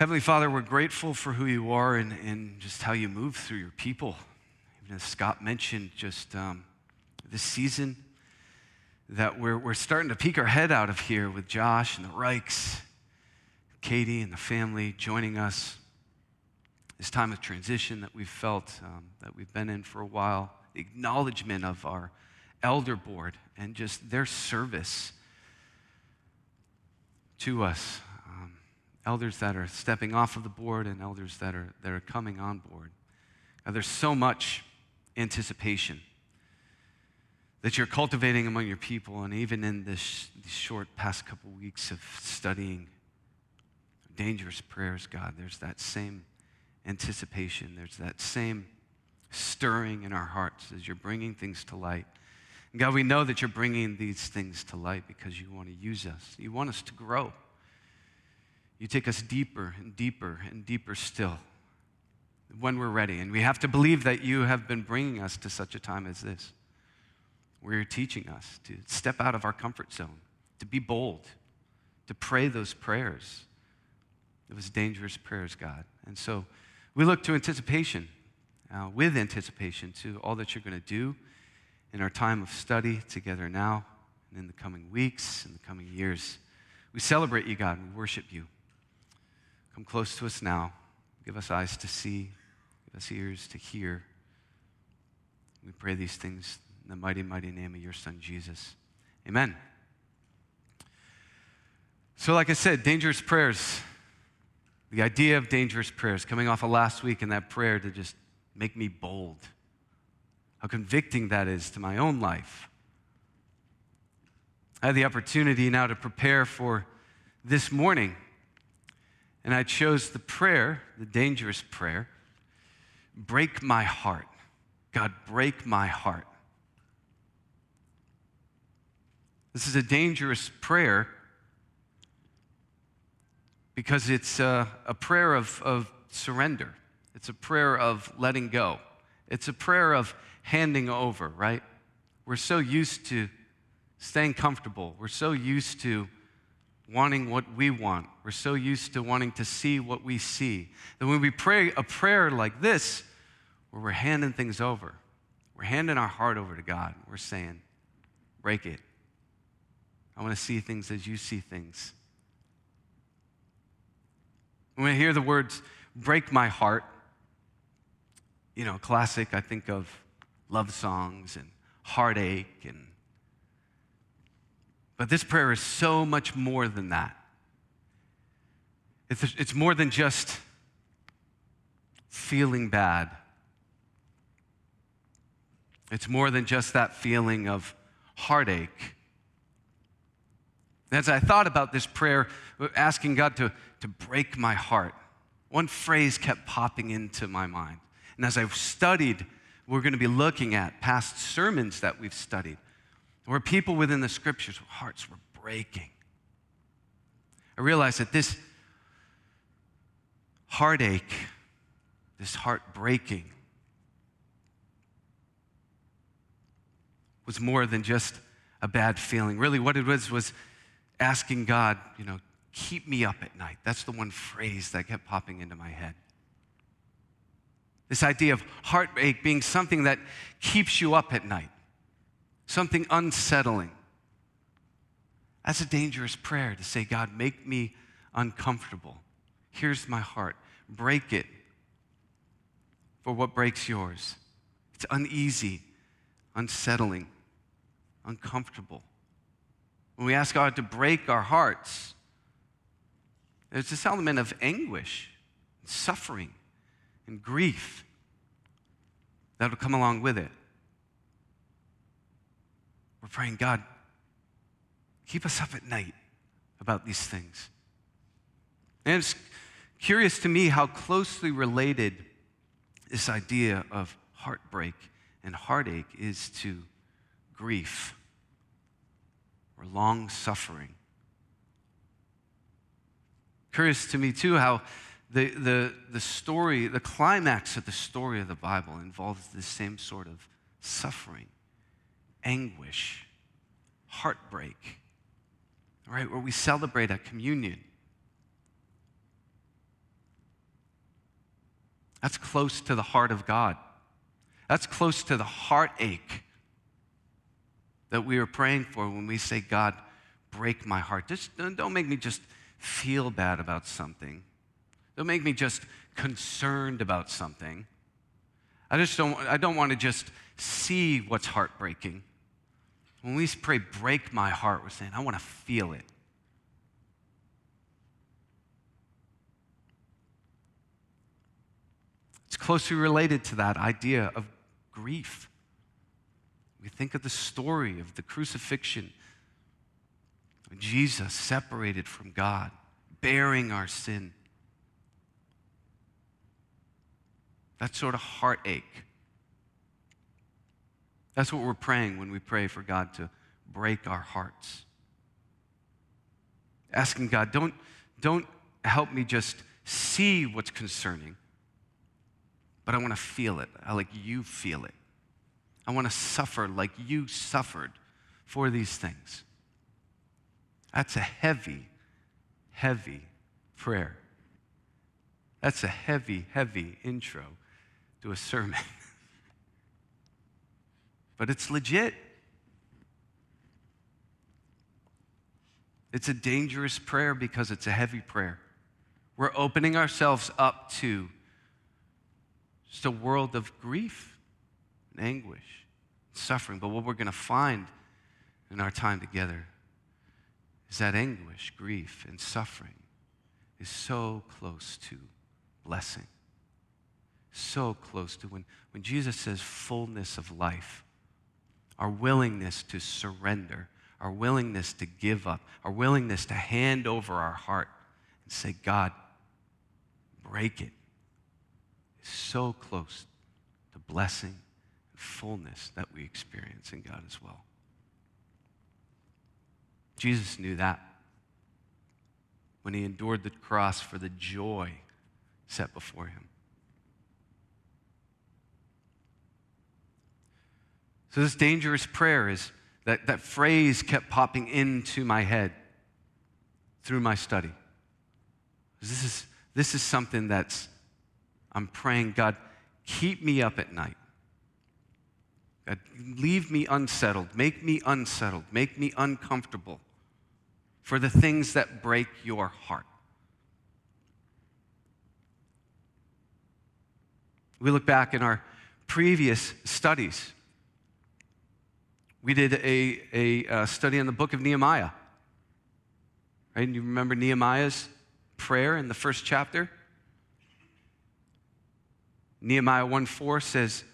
Heavenly Father, we're grateful for who you are and, and just how you move through your people. Even as Scott mentioned, just um, this season, that we're, we're starting to peek our head out of here with Josh and the Reichs, Katie and the family joining us. This time of transition that we've felt, um, that we've been in for a while, the acknowledgement of our elder board and just their service to us elders that are stepping off of the board and elders that are, that are coming on board. Now, there's so much anticipation that you're cultivating among your people, and even in this, short past couple weeks of studying dangerous prayers, God, there's that same anticipation, there's that same stirring in our hearts as you're bringing things to light. God, we know that you're bringing these things to light because you want to use us, you want us to grow. You take us deeper and deeper and deeper still when we're ready. And we have to believe that you have been bringing us to such a time as this, where you're teaching us to step out of our comfort zone, to be bold, to pray those prayers, It was dangerous prayers, God. And so we look to anticipation, uh, with anticipation, to all that you're going to do in our time of study together now and in the coming weeks and the coming years. We celebrate you, God, and we worship you. Come close to us now. Give us eyes to see, give us ears to hear. We pray these things in the mighty, mighty name of your Son, Jesus. Amen. So, like I said, dangerous prayers. The idea of dangerous prayers, coming off of last week and that prayer to just make me bold. How convicting that is to my own life. I had the opportunity now to prepare for this morning and I chose the prayer, the dangerous prayer break my heart. God, break my heart. This is a dangerous prayer because it's a, a prayer of, of surrender, it's a prayer of letting go, it's a prayer of handing over, right? We're so used to staying comfortable, we're so used to wanting what we want. We're so used to wanting to see what we see. That when we pray a prayer like this, where we're handing things over, we're handing our heart over to God. We're saying, break it. I want to see things as you see things. When I hear the words, break my heart, you know, classic, I think of love songs and heartache and but this prayer is so much more than that. It's, it's more than just feeling bad. It's more than just that feeling of heartache. As I thought about this prayer, asking God to, to break my heart, one phrase kept popping into my mind. And as I've studied, we're going to be looking at past sermons that we've studied where people within the scriptures, hearts were breaking. I realized that this heartache, this heartbreaking, was more than just a bad feeling. Really, what it was was asking God, you know, keep me up at night. That's the one phrase that kept popping into my head. This idea of heartache being something that keeps you up at night something unsettling. That's a dangerous prayer to say, God, make me uncomfortable. Here's my heart. Break it for what breaks yours. It's uneasy, unsettling, uncomfortable. When we ask God to break our hearts, there's this element of anguish, and suffering, and grief that'll come along with it. We're praying, God, keep us up at night about these things. And it's curious to me how closely related this idea of heartbreak and heartache is to grief or long suffering. Curious to me, too, how the, the, the story, the climax of the story of the Bible involves the same sort of suffering anguish, heartbreak, right? Where we celebrate at communion. That's close to the heart of God. That's close to the heartache that we are praying for when we say, God, break my heart. Just don't make me just feel bad about something. Don't make me just concerned about something. I just don't, I don't want to just see what's heartbreaking. When we pray, break my heart, we're saying, I want to feel it. It's closely related to that idea of grief. We think of the story of the crucifixion, Jesus separated from God, bearing our sin. That sort of heartache. That's what we're praying when we pray for God to break our hearts. Asking God, don't, don't help me just see what's concerning, but I want to feel it. I like you feel it. I want to suffer like you suffered for these things. That's a heavy, heavy prayer. That's a heavy, heavy intro to a sermon. but it's legit. It's a dangerous prayer because it's a heavy prayer. We're opening ourselves up to just a world of grief and anguish, and suffering. But what we're going to find in our time together is that anguish, grief, and suffering is so close to blessing. So close to when, when Jesus says fullness of life, our willingness to surrender, our willingness to give up, our willingness to hand over our heart and say, God, break it. is so close to blessing and fullness that we experience in God as well. Jesus knew that when he endured the cross for the joy set before him. So, this dangerous prayer is that, that phrase kept popping into my head through my study. This is, this is something that's, I'm praying, God, keep me up at night. God, leave me unsettled. Make me unsettled. Make me uncomfortable for the things that break your heart. We look back in our previous studies. We did a, a, a study on the book of Nehemiah. Right? And you remember Nehemiah's prayer in the first chapter? Nehemiah 1 4 says,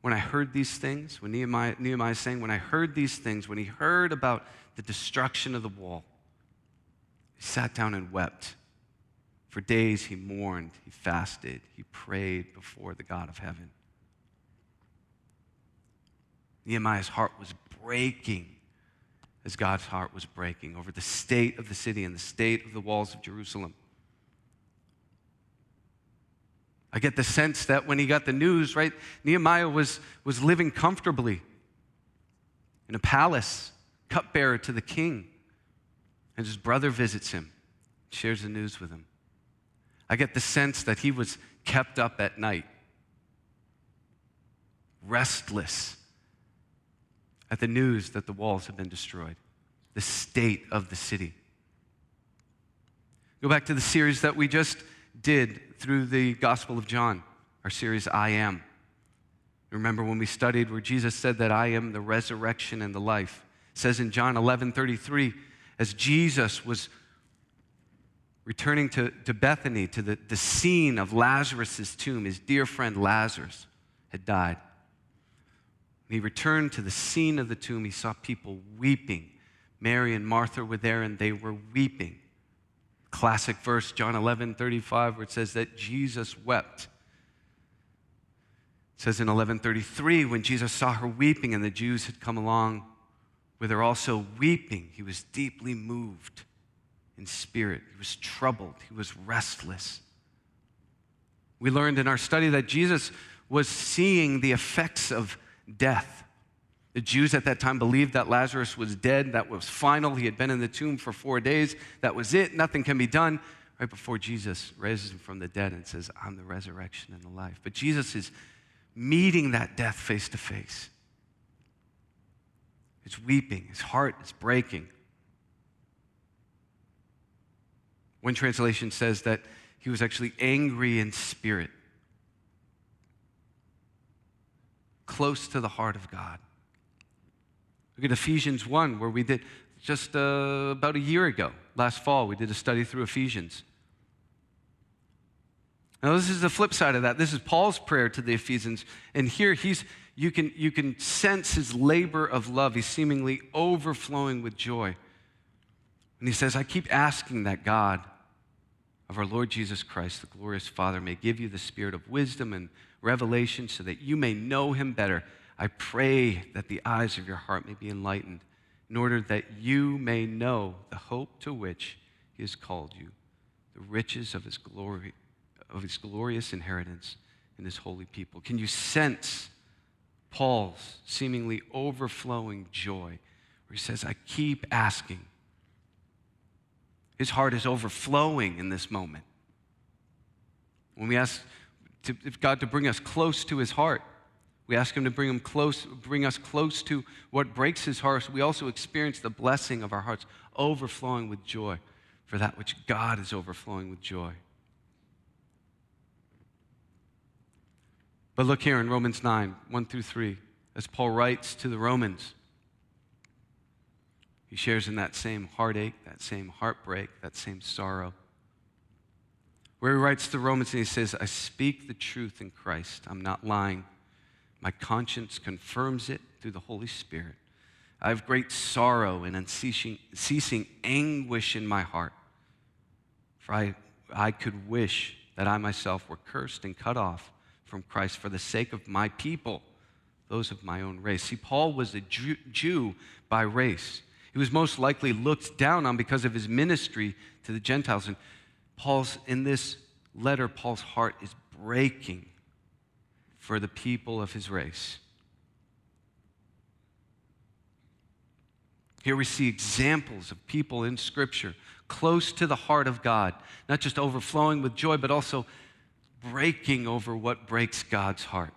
When I heard these things, when Nehemiah, Nehemiah is saying, When I heard these things, when he heard about the destruction of the wall, he sat down and wept. For days he mourned, he fasted, he prayed before the God of heaven. Nehemiah's heart was breaking as God's heart was breaking over the state of the city and the state of the walls of Jerusalem. I get the sense that when he got the news, right, Nehemiah was, was living comfortably in a palace, cupbearer to the king. And his brother visits him, shares the news with him. I get the sense that he was kept up at night, restless at the news that the walls have been destroyed, the state of the city. Go back to the series that we just did through the Gospel of John, our series, I Am. Remember when we studied where Jesus said that I am the resurrection and the life? It says in John 11 33, as Jesus was returning to, to Bethany, to the, the scene of Lazarus' tomb, his dear friend Lazarus had died. When he returned to the scene of the tomb, he saw people weeping. Mary and Martha were there and they were weeping. Classic verse, John 11 35, where it says that Jesus wept. It says in 1133, when Jesus saw her weeping and the Jews had come along with her also weeping, he was deeply moved in spirit. He was troubled. He was restless. We learned in our study that Jesus was seeing the effects of death. The Jews at that time believed that Lazarus was dead. That was final. He had been in the tomb for four days. That was it. Nothing can be done. right before Jesus raises him from the dead and says, I'm the resurrection and the life. But Jesus is meeting that death face to face. He's weeping, his heart is breaking. One translation says that he was actually angry in spirit, close to the heart of God. Look at Ephesians 1, where we did just uh, about a year ago, last fall, we did a study through Ephesians. Now, this is the flip side of that. This is Paul's prayer to the Ephesians. And here he's, you can, you can sense his labor of love. He's seemingly overflowing with joy. And he says, I keep asking that God of our Lord Jesus Christ, the glorious Father, may give you the spirit of wisdom and revelation so that you may know him better. I pray that the eyes of your heart may be enlightened in order that you may know the hope to which he has called you, the riches of his glory, of his glorious inheritance in his holy people. Can you sense Paul's seemingly overflowing joy where he says, I keep asking. His heart is overflowing in this moment. When we ask to, God to bring us close to his heart, we ask Him to bring, him close, bring us close to what breaks His heart. So We also experience the blessing of our hearts overflowing with joy for that which God is overflowing with joy. But look here in Romans 9, 1 through 3, as Paul writes to the Romans. He shares in that same heartache, that same heartbreak, that same sorrow. Where he writes to Romans and he says, I speak the truth in Christ. I'm not lying. My conscience confirms it through the Holy Spirit. I have great sorrow and unceasing ceasing anguish in my heart. For I, I could wish that I myself were cursed and cut off from Christ for the sake of my people, those of my own race. See, Paul was a Jew, Jew by race. He was most likely looked down on because of his ministry to the Gentiles. And Paul's, in this letter, Paul's heart is breaking for the people of his race. Here we see examples of people in Scripture close to the heart of God, not just overflowing with joy, but also breaking over what breaks God's heart.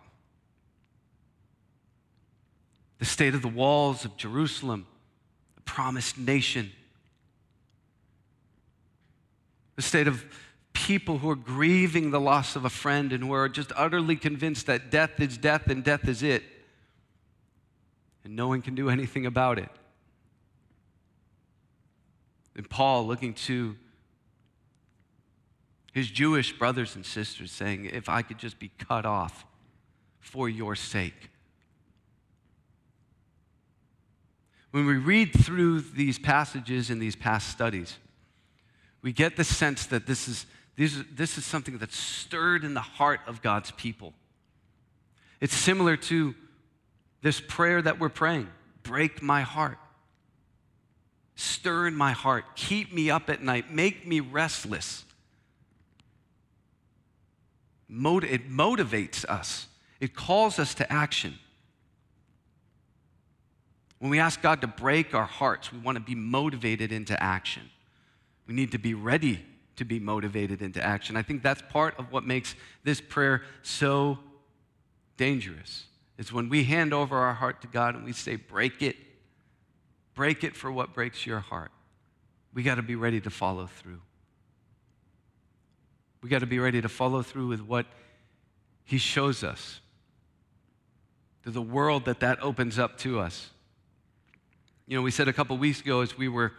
The state of the walls of Jerusalem, promised nation, the state of people who are grieving the loss of a friend and who are just utterly convinced that death is death and death is it. And no one can do anything about it. And Paul looking to his Jewish brothers and sisters saying, If I could just be cut off for your sake. When we read through these passages in these past studies, we get the sense that this is these, this is something that's stirred in the heart of God's people. It's similar to this prayer that we're praying break my heart, stir in my heart, keep me up at night, make me restless. It motivates us, it calls us to action. When we ask God to break our hearts, we want to be motivated into action. We need to be ready to be motivated into action. I think that's part of what makes this prayer so dangerous. Is when we hand over our heart to God and we say, break it, break it for what breaks your heart. We got to be ready to follow through. We got to be ready to follow through with what He shows us, to the world that that opens up to us. You know, we said a couple weeks ago as we were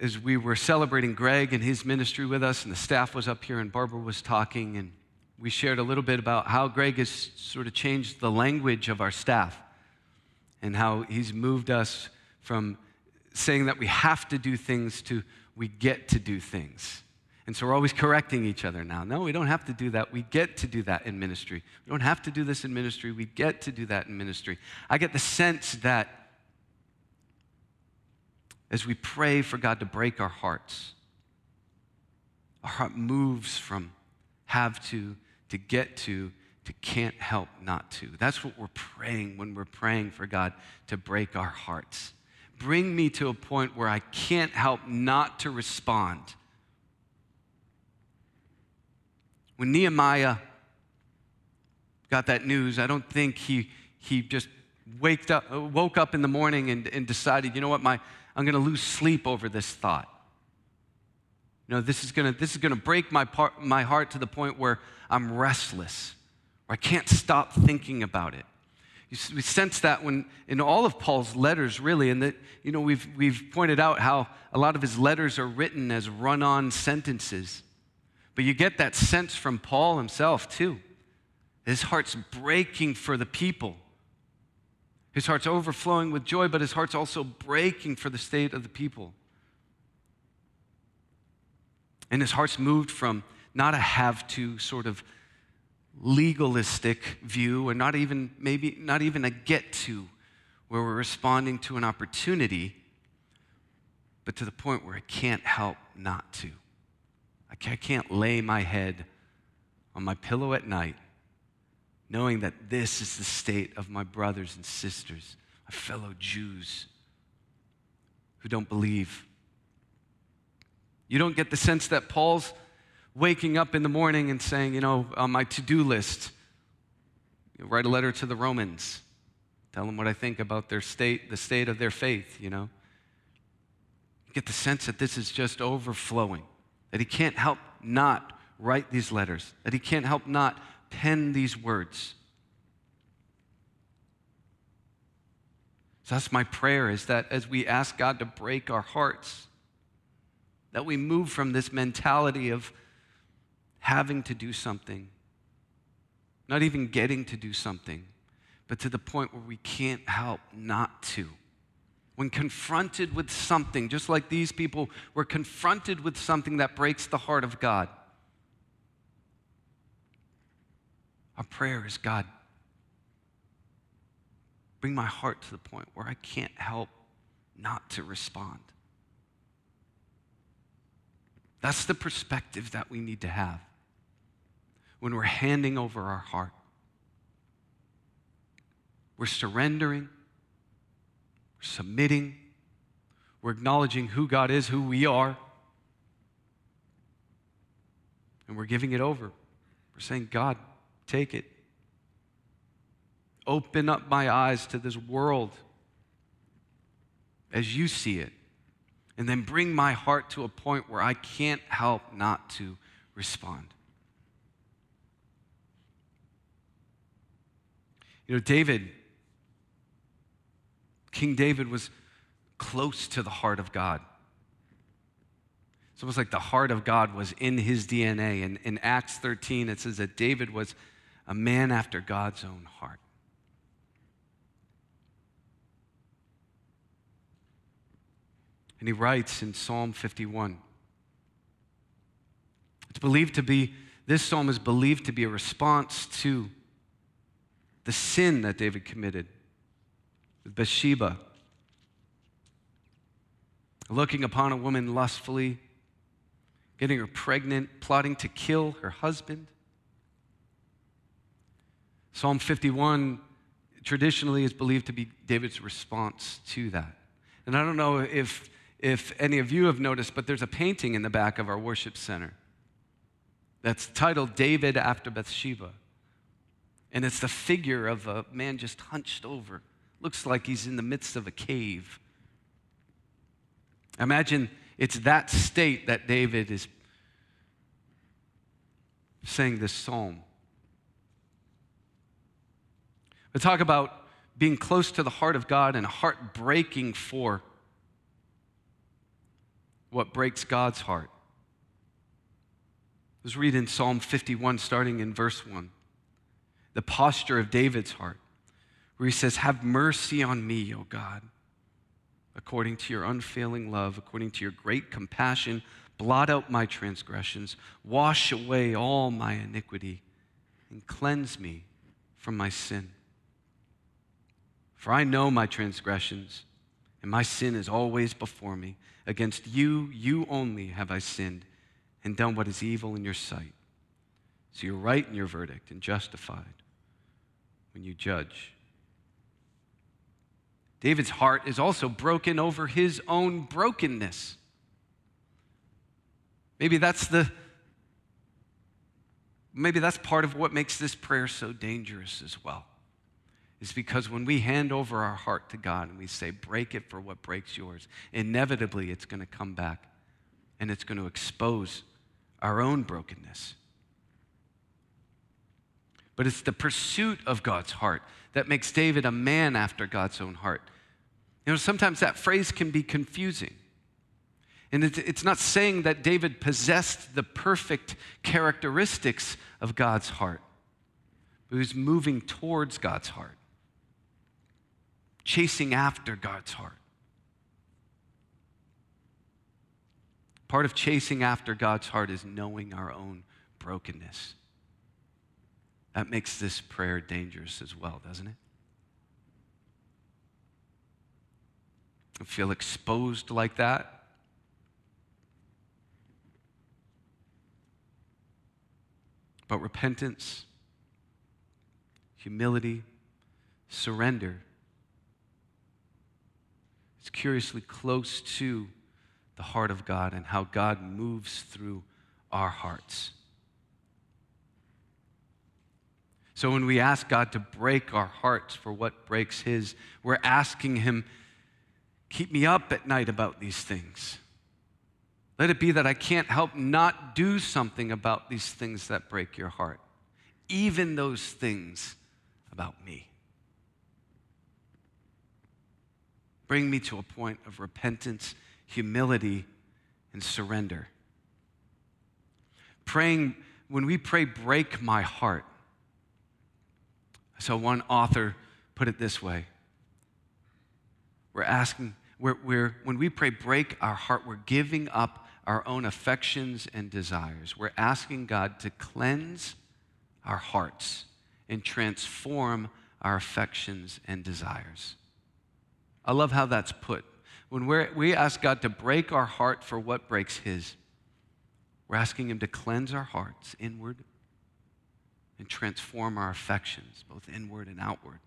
as we were celebrating Greg and his ministry with us, and the staff was up here, and Barbara was talking, and we shared a little bit about how Greg has sort of changed the language of our staff and how he's moved us from saying that we have to do things to we get to do things. And so we're always correcting each other now. No, we don't have to do that. We get to do that in ministry. We don't have to do this in ministry. We get to do that in ministry. I get the sense that as we pray for God to break our hearts, our heart moves from have to to get to to can't help not to. That's what we're praying when we're praying for God to break our hearts. Bring me to a point where I can't help not to respond When Nehemiah got that news, I don't think he, he just waked up, woke up in the morning and, and decided, you know what, my, I'm going to lose sleep over this thought. You know, this is going to this is going to break my, part, my heart to the point where I'm restless, where I can't stop thinking about it. We sense that when in all of Paul's letters, really, and that you know we've we've pointed out how a lot of his letters are written as run-on sentences, but you get that sense from Paul himself too. His heart's breaking for the people. His heart's overflowing with joy, but his heart's also breaking for the state of the people. And his heart's moved from not a have to sort of legalistic view, or not even maybe not even a get to, where we're responding to an opportunity, but to the point where I can't help not to. I can't lay my head on my pillow at night knowing that this is the state of my brothers and sisters, my fellow Jews who don't believe. You don't get the sense that Paul's waking up in the morning and saying, you know, on my to do list, write a letter to the Romans, tell them what I think about their state, the state of their faith, you know. You get the sense that this is just overflowing, that he can't help not write these letters, that he can't help not pen these words. So that's my prayer is that as we ask God to break our hearts, that we move from this mentality of having to do something, not even getting to do something, but to the point where we can't help not to. When confronted with something, just like these people were confronted with something that breaks the heart of God, Our prayer is God, bring my heart to the point where I can't help not to respond. That's the perspective that we need to have when we're handing over our heart. We're surrendering, we're submitting, we're acknowledging who God is, who we are, and we're giving it over. We're saying, God, Take it. Open up my eyes to this world as you see it. And then bring my heart to a point where I can't help not to respond. You know, David, King David was close to the heart of God. It's almost like the heart of God was in his DNA. And in Acts 13, it says that David was a man after God's own heart. And he writes in Psalm 51. It's believed to be, this psalm is believed to be a response to the sin that David committed with Bathsheba. Looking upon a woman lustfully, getting her pregnant, plotting to kill her husband. Psalm 51 traditionally is believed to be David's response to that. And I don't know if, if any of you have noticed, but there's a painting in the back of our worship center that's titled David After Bathsheba. And it's the figure of a man just hunched over. Looks like he's in the midst of a cave. Imagine it's that state that David is saying this psalm. We talk about being close to the heart of God and a heart breaking for what breaks God's heart. Let's read in Psalm 51, starting in verse 1, the posture of David's heart, where he says, Have mercy on me, O God, according to your unfailing love, according to your great compassion. Blot out my transgressions, wash away all my iniquity, and cleanse me from my sin. For I know my transgressions, and my sin is always before me. Against you, you only have I sinned and done what is evil in your sight. So you're right in your verdict and justified when you judge. David's heart is also broken over his own brokenness. Maybe that's the maybe that's part of what makes this prayer so dangerous as well. Is because when we hand over our heart to God and we say, break it for what breaks yours, inevitably it's going to come back and it's going to expose our own brokenness. But it's the pursuit of God's heart that makes David a man after God's own heart. You know, sometimes that phrase can be confusing. And it's not saying that David possessed the perfect characteristics of God's heart, but he was moving towards God's heart, chasing after God's heart. Part of chasing after God's heart is knowing our own brokenness. That makes this prayer dangerous as well, doesn't it? Feel exposed like that? But repentance, humility, surrender is curiously close to the heart of God and how God moves through our hearts. So when we ask God to break our hearts for what breaks His, we're asking Him, keep me up at night about these things. Let it be that I can't help not do something about these things that break your heart, even those things about me. Bring me to a point of repentance, humility, and surrender. Praying, when we pray, break my heart. So one author put it this way We're asking, we're, we're, when we pray, break our heart, we're giving up our own affections and desires. We're asking God to cleanse our hearts and transform our affections and desires. I love how that's put. When we we ask God to break our heart for what breaks His, we're asking Him to cleanse our hearts inward and transform our affections, both inward and outward.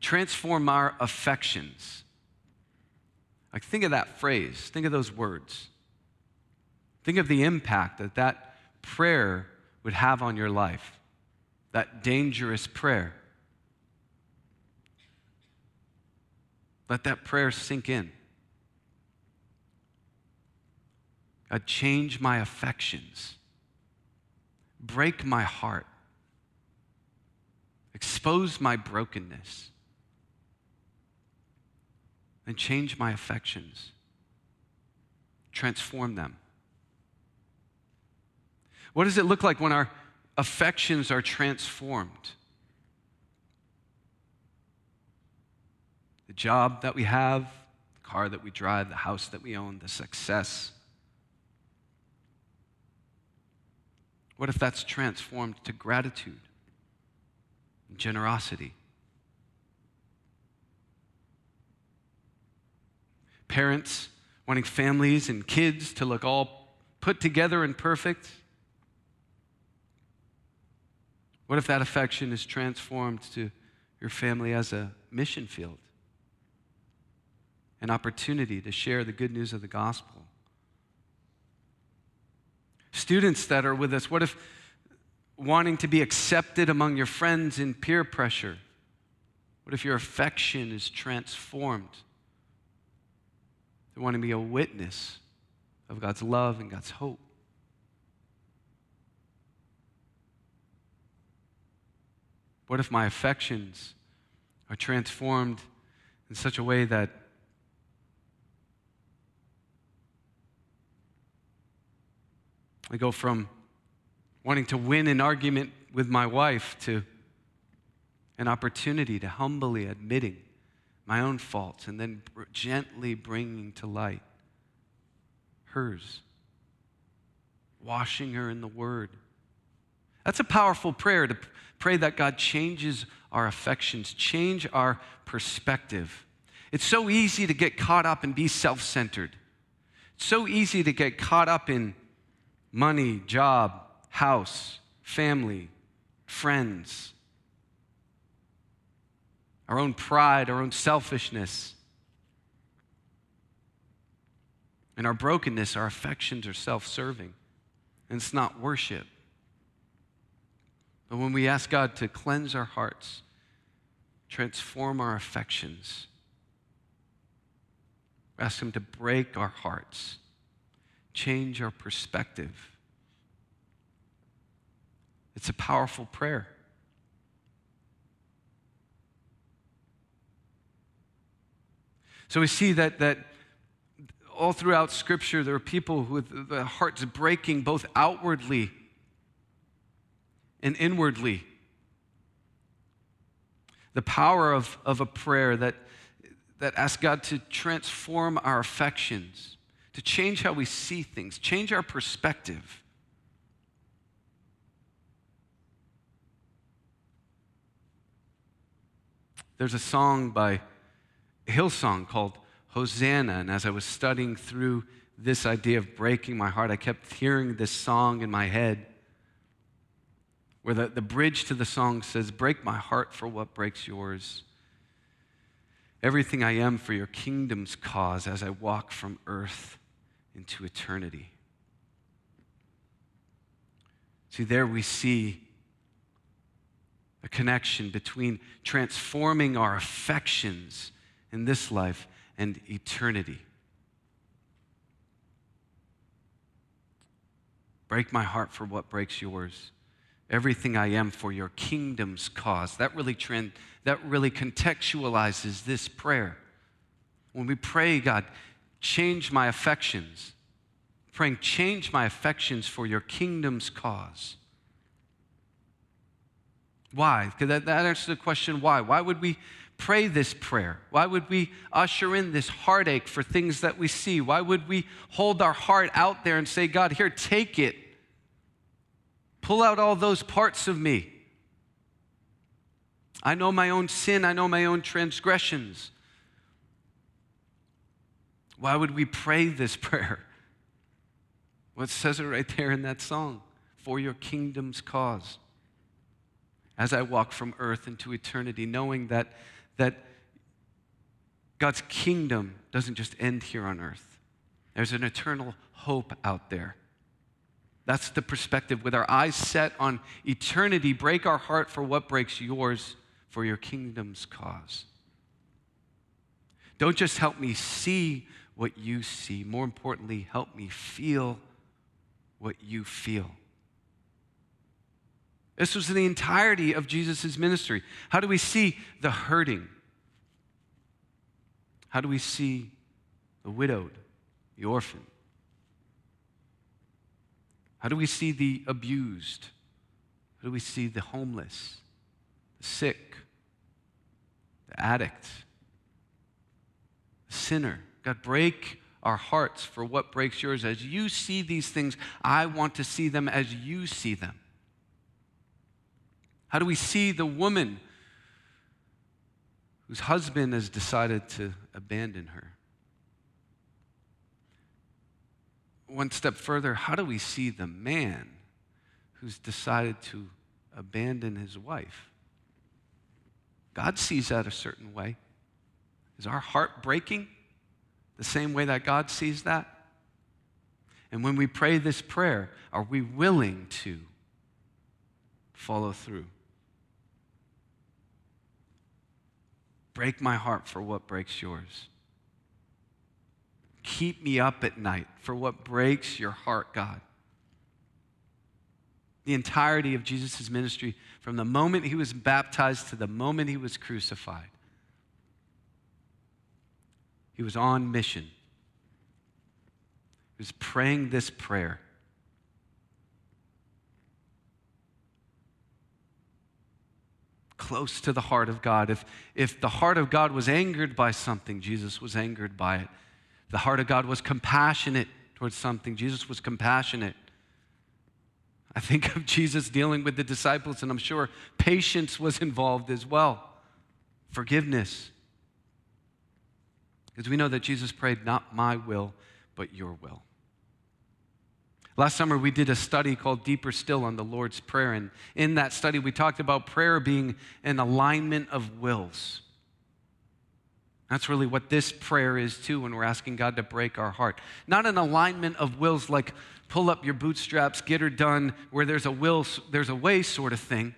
Transform our affections like, think of that phrase, think of those words. Think of the impact that that prayer would have on your life, that dangerous prayer. Let that prayer sink in. God, change my affections, break my heart, expose my brokenness and change my affections, transform them. What does it look like when our affections are transformed? The job that we have, the car that we drive, the house that we own, the success. What if that's transformed to gratitude and generosity? parents wanting families and kids to look all put together and perfect? What if that affection is transformed to your family as a mission field? An opportunity to share the good news of the gospel. Students that are with us, what if wanting to be accepted among your friends in peer pressure? What if your affection is transformed they want to be a witness of God's love and God's hope. What if my affections are transformed in such a way that I go from wanting to win an argument with my wife to an opportunity to humbly admitting my own faults, and then gently bringing to light hers, washing her in the Word. That's a powerful prayer to pray that God changes our affections, change our perspective. It's so easy to get caught up and be self centered. It's so easy to get caught up in money, job, house, family, friends our own pride, our own selfishness. In our brokenness, our affections are self serving. and it's not worship. But when we ask God to cleanse our hearts, transform our affections, ask Him to break our hearts, change our perspective. It's a powerful prayer. So we see that, that all throughout Scripture, there are people with hearts breaking both outwardly and inwardly. The power of, of a prayer that, that asks God to transform our affections, to change how we see things, change our perspective. There's a song by Hillsong called Hosanna. And as I was studying through this idea of breaking my heart, I kept hearing this song in my head where the, the bridge to the song says, Break my heart for what breaks yours. Everything I am for your kingdom's cause as I walk from earth into eternity. See, there we see a connection between transforming our affections in this life and eternity. Break my heart for what breaks yours. Everything I am for your kingdom's cause. That really, trend, that really contextualizes this prayer. When we pray, God, change my affections, praying, change my affections for your kingdom's cause. Why? Because that, that answers the question why. Why would we pray this prayer? Why would we usher in this heartache for things that we see? Why would we hold our heart out there and say, God, here, take it? Pull out all those parts of me. I know my own sin, I know my own transgressions. Why would we pray this prayer? What says it right there in that song? For your kingdom's cause. As I walk from earth into eternity, knowing that that God's kingdom doesn't just end here on earth, there's an eternal hope out there. That's the perspective. With our eyes set on eternity, break our heart for what breaks yours for your kingdom's cause. Don't just help me see what you see. More importantly, help me feel what you feel. This was the entirety of Jesus' ministry. How do we see the hurting? How do we see the widowed, the orphan? How do we see the abused? How do we see the homeless, the sick, the addict, the sinner? God, break our hearts for what breaks yours. As you see these things, I want to see them as you see them. How do we see the woman whose husband has decided to abandon her? One step further, how do we see the man who's decided to abandon his wife? God sees that a certain way. Is our heart breaking the same way that God sees that? And when we pray this prayer, are we willing to follow through? Break my heart for what breaks yours. Keep me up at night for what breaks your heart, God. The entirety of Jesus' ministry, from the moment he was baptized to the moment he was crucified, he was on mission. He was praying this prayer close to the heart of God. If, if the heart of God was angered by something, Jesus was angered by it. The heart of God was compassionate towards something, Jesus was compassionate. I think of Jesus dealing with the disciples, and I'm sure patience was involved as well. Forgiveness. Because we know that Jesus prayed, Not my will, but your will. Last summer, we did a study called Deeper Still on the Lord's Prayer. And in that study, we talked about prayer being an alignment of wills. That's really what this prayer is, too, when we're asking God to break our heart. Not an alignment of wills like pull up your bootstraps, get her done, where there's a will, there's a way sort of thing.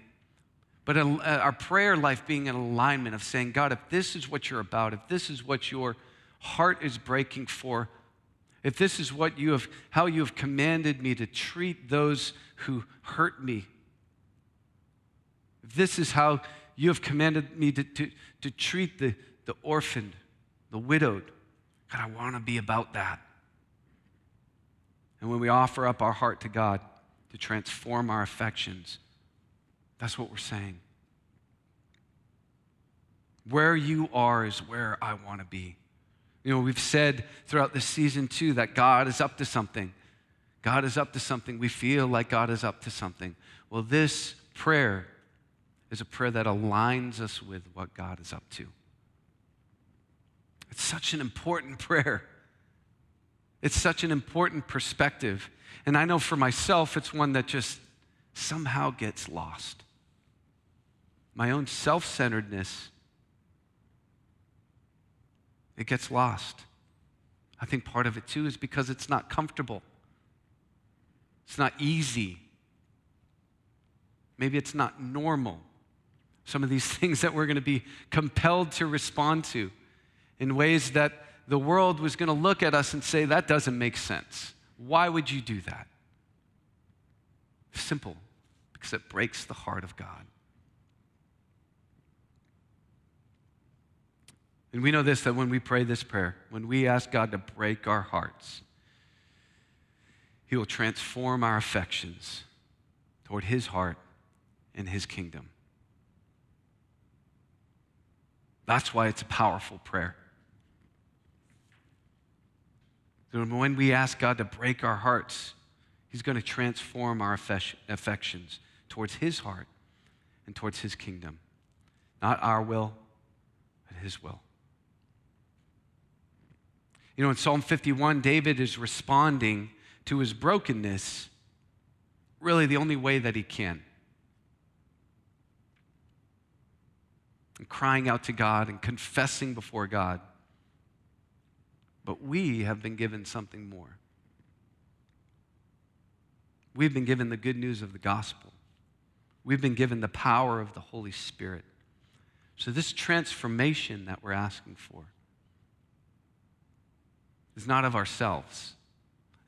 But uh, our prayer life being in alignment of saying, God, if this is what you're about, if this is what your heart is breaking for, if this is what you have, how you have commanded me to treat those who hurt me, if this is how you have commanded me to, to, to treat the, the orphaned, the widowed, God, I want to be about that. And when we offer up our heart to God to transform our affections, that's what we're saying. Where you are is where I want to be. You know, we've said throughout this season too that God is up to something. God is up to something. We feel like God is up to something. Well, this prayer is a prayer that aligns us with what God is up to. It's such an important prayer. It's such an important perspective. And I know for myself, it's one that just somehow gets lost. My own self centeredness, it gets lost. I think part of it too is because it's not comfortable, it's not easy. Maybe it's not normal. Some of these things that we're going to be compelled to respond to in ways that the world was going to look at us and say, that doesn't make sense. Why would you do that? Simple, because it breaks the heart of God. And we know this that when we pray this prayer, when we ask God to break our hearts, He will transform our affections toward His heart and His kingdom. That's why it's a powerful prayer. when we ask God to break our hearts, He's going to transform our affections towards His heart and towards His kingdom. Not our will, but His will. You know, in Psalm 51, David is responding to his brokenness really the only way that he can. And crying out to God and confessing before God but we have been given something more. We've been given the good news of the gospel. We've been given the power of the Holy Spirit. So, this transformation that we're asking for is not of ourselves,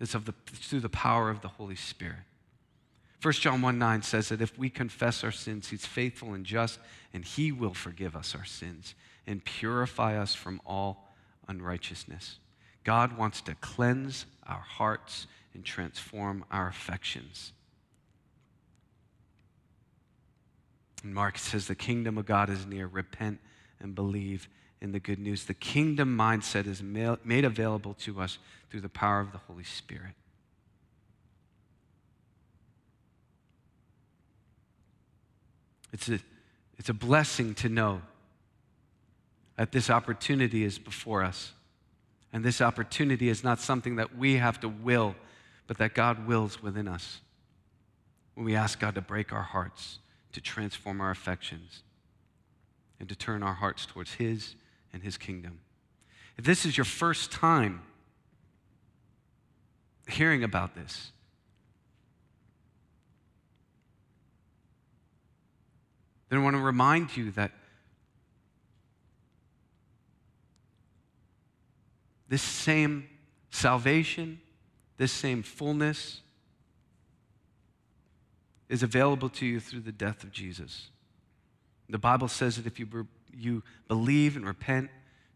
it's, of the, it's through the power of the Holy Spirit. 1 John 1 9 says that if we confess our sins, he's faithful and just, and he will forgive us our sins and purify us from all unrighteousness. God wants to cleanse our hearts and transform our affections. And Mark says, The kingdom of God is near. Repent and believe in the good news. The kingdom mindset is made available to us through the power of the Holy Spirit. It's a, it's a blessing to know that this opportunity is before us. And this opportunity is not something that we have to will, but that God wills within us. When we ask God to break our hearts, to transform our affections, and to turn our hearts towards His and His kingdom. If this is your first time hearing about this, then I want to remind you that This same salvation, this same fullness is available to you through the death of Jesus. The Bible says that if you, you believe and repent,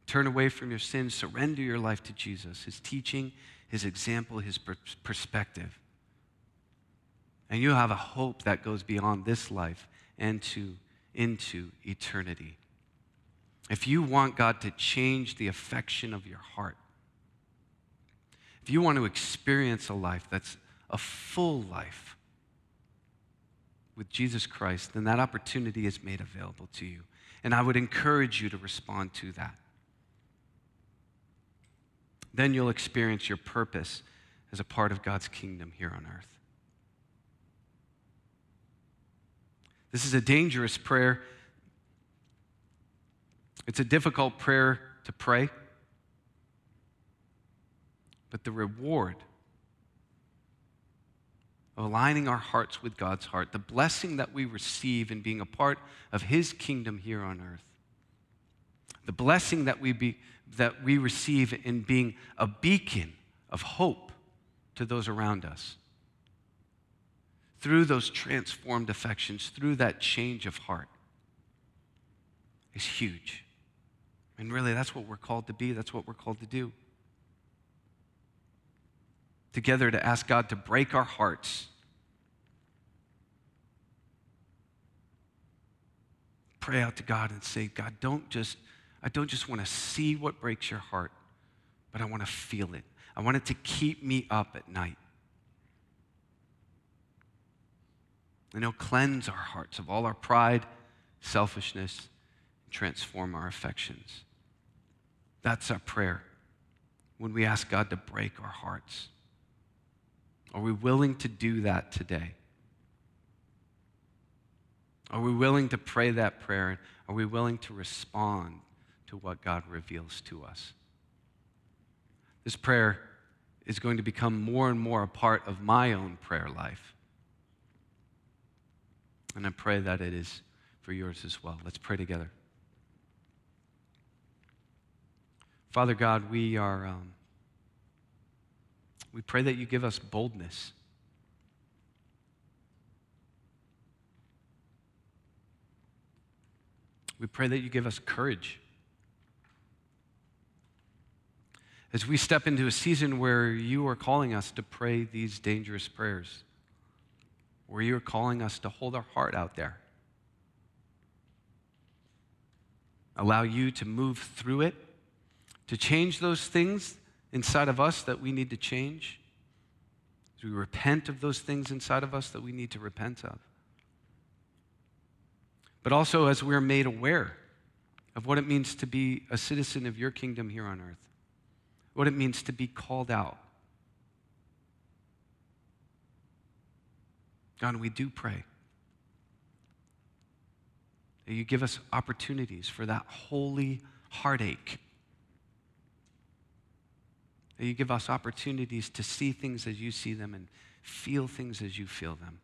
turn away from your sins, surrender your life to Jesus, his teaching, his example, his perspective. And you have a hope that goes beyond this life and to, into eternity. If you want God to change the affection of your heart, if you want to experience a life that's a full life with Jesus Christ, then that opportunity is made available to you. And I would encourage you to respond to that. Then you'll experience your purpose as a part of God's kingdom here on earth. This is a dangerous prayer it's a difficult prayer to pray, but the reward of aligning our hearts with God's heart, the blessing that we receive in being a part of His kingdom here on earth, the blessing that we, be, that we receive in being a beacon of hope to those around us. Through those transformed affections, through that change of heart, is huge. And really, that's what we're called to be, that's what we're called to do. Together, to ask God to break our hearts. Pray out to God and say, God, don't just, I don't just want to see what breaks your heart, but I want to feel it. I want it to keep me up at night. And He'll cleanse our hearts of all our pride, selfishness, and transform our affections. That's our prayer when we ask God to break our hearts. Are we willing to do that today? Are we willing to pray that prayer? Are we willing to respond to what God reveals to us? This prayer is going to become more and more a part of my own prayer life. And I pray that it is for yours as well. Let's pray together. Father God, we are, um, we pray that you give us boldness. We pray that you give us courage. As we step into a season where you are calling us to pray these dangerous prayers, where you are calling us to hold our heart out there, allow you to move through it to change those things inside of us that we need to change, as we repent of those things inside of us that we need to repent of. But also as we're made aware of what it means to be a citizen of your kingdom here on earth, what it means to be called out. God, we do pray that you give us opportunities for that holy heartache that you give us opportunities to see things as you see them and feel things as you feel them.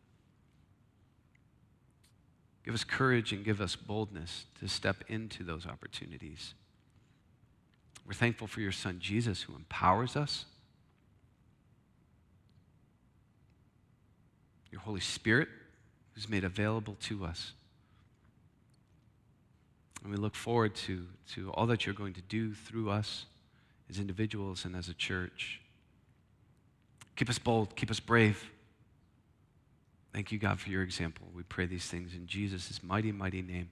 Give us courage and give us boldness to step into those opportunities. We're thankful for your son Jesus who empowers us. Your Holy Spirit who's made available to us. And we look forward to, to all that you're going to do through us as individuals and as a church. Keep us bold, keep us brave. Thank you, God, for your example. We pray these things in Jesus' mighty, mighty name.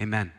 Amen.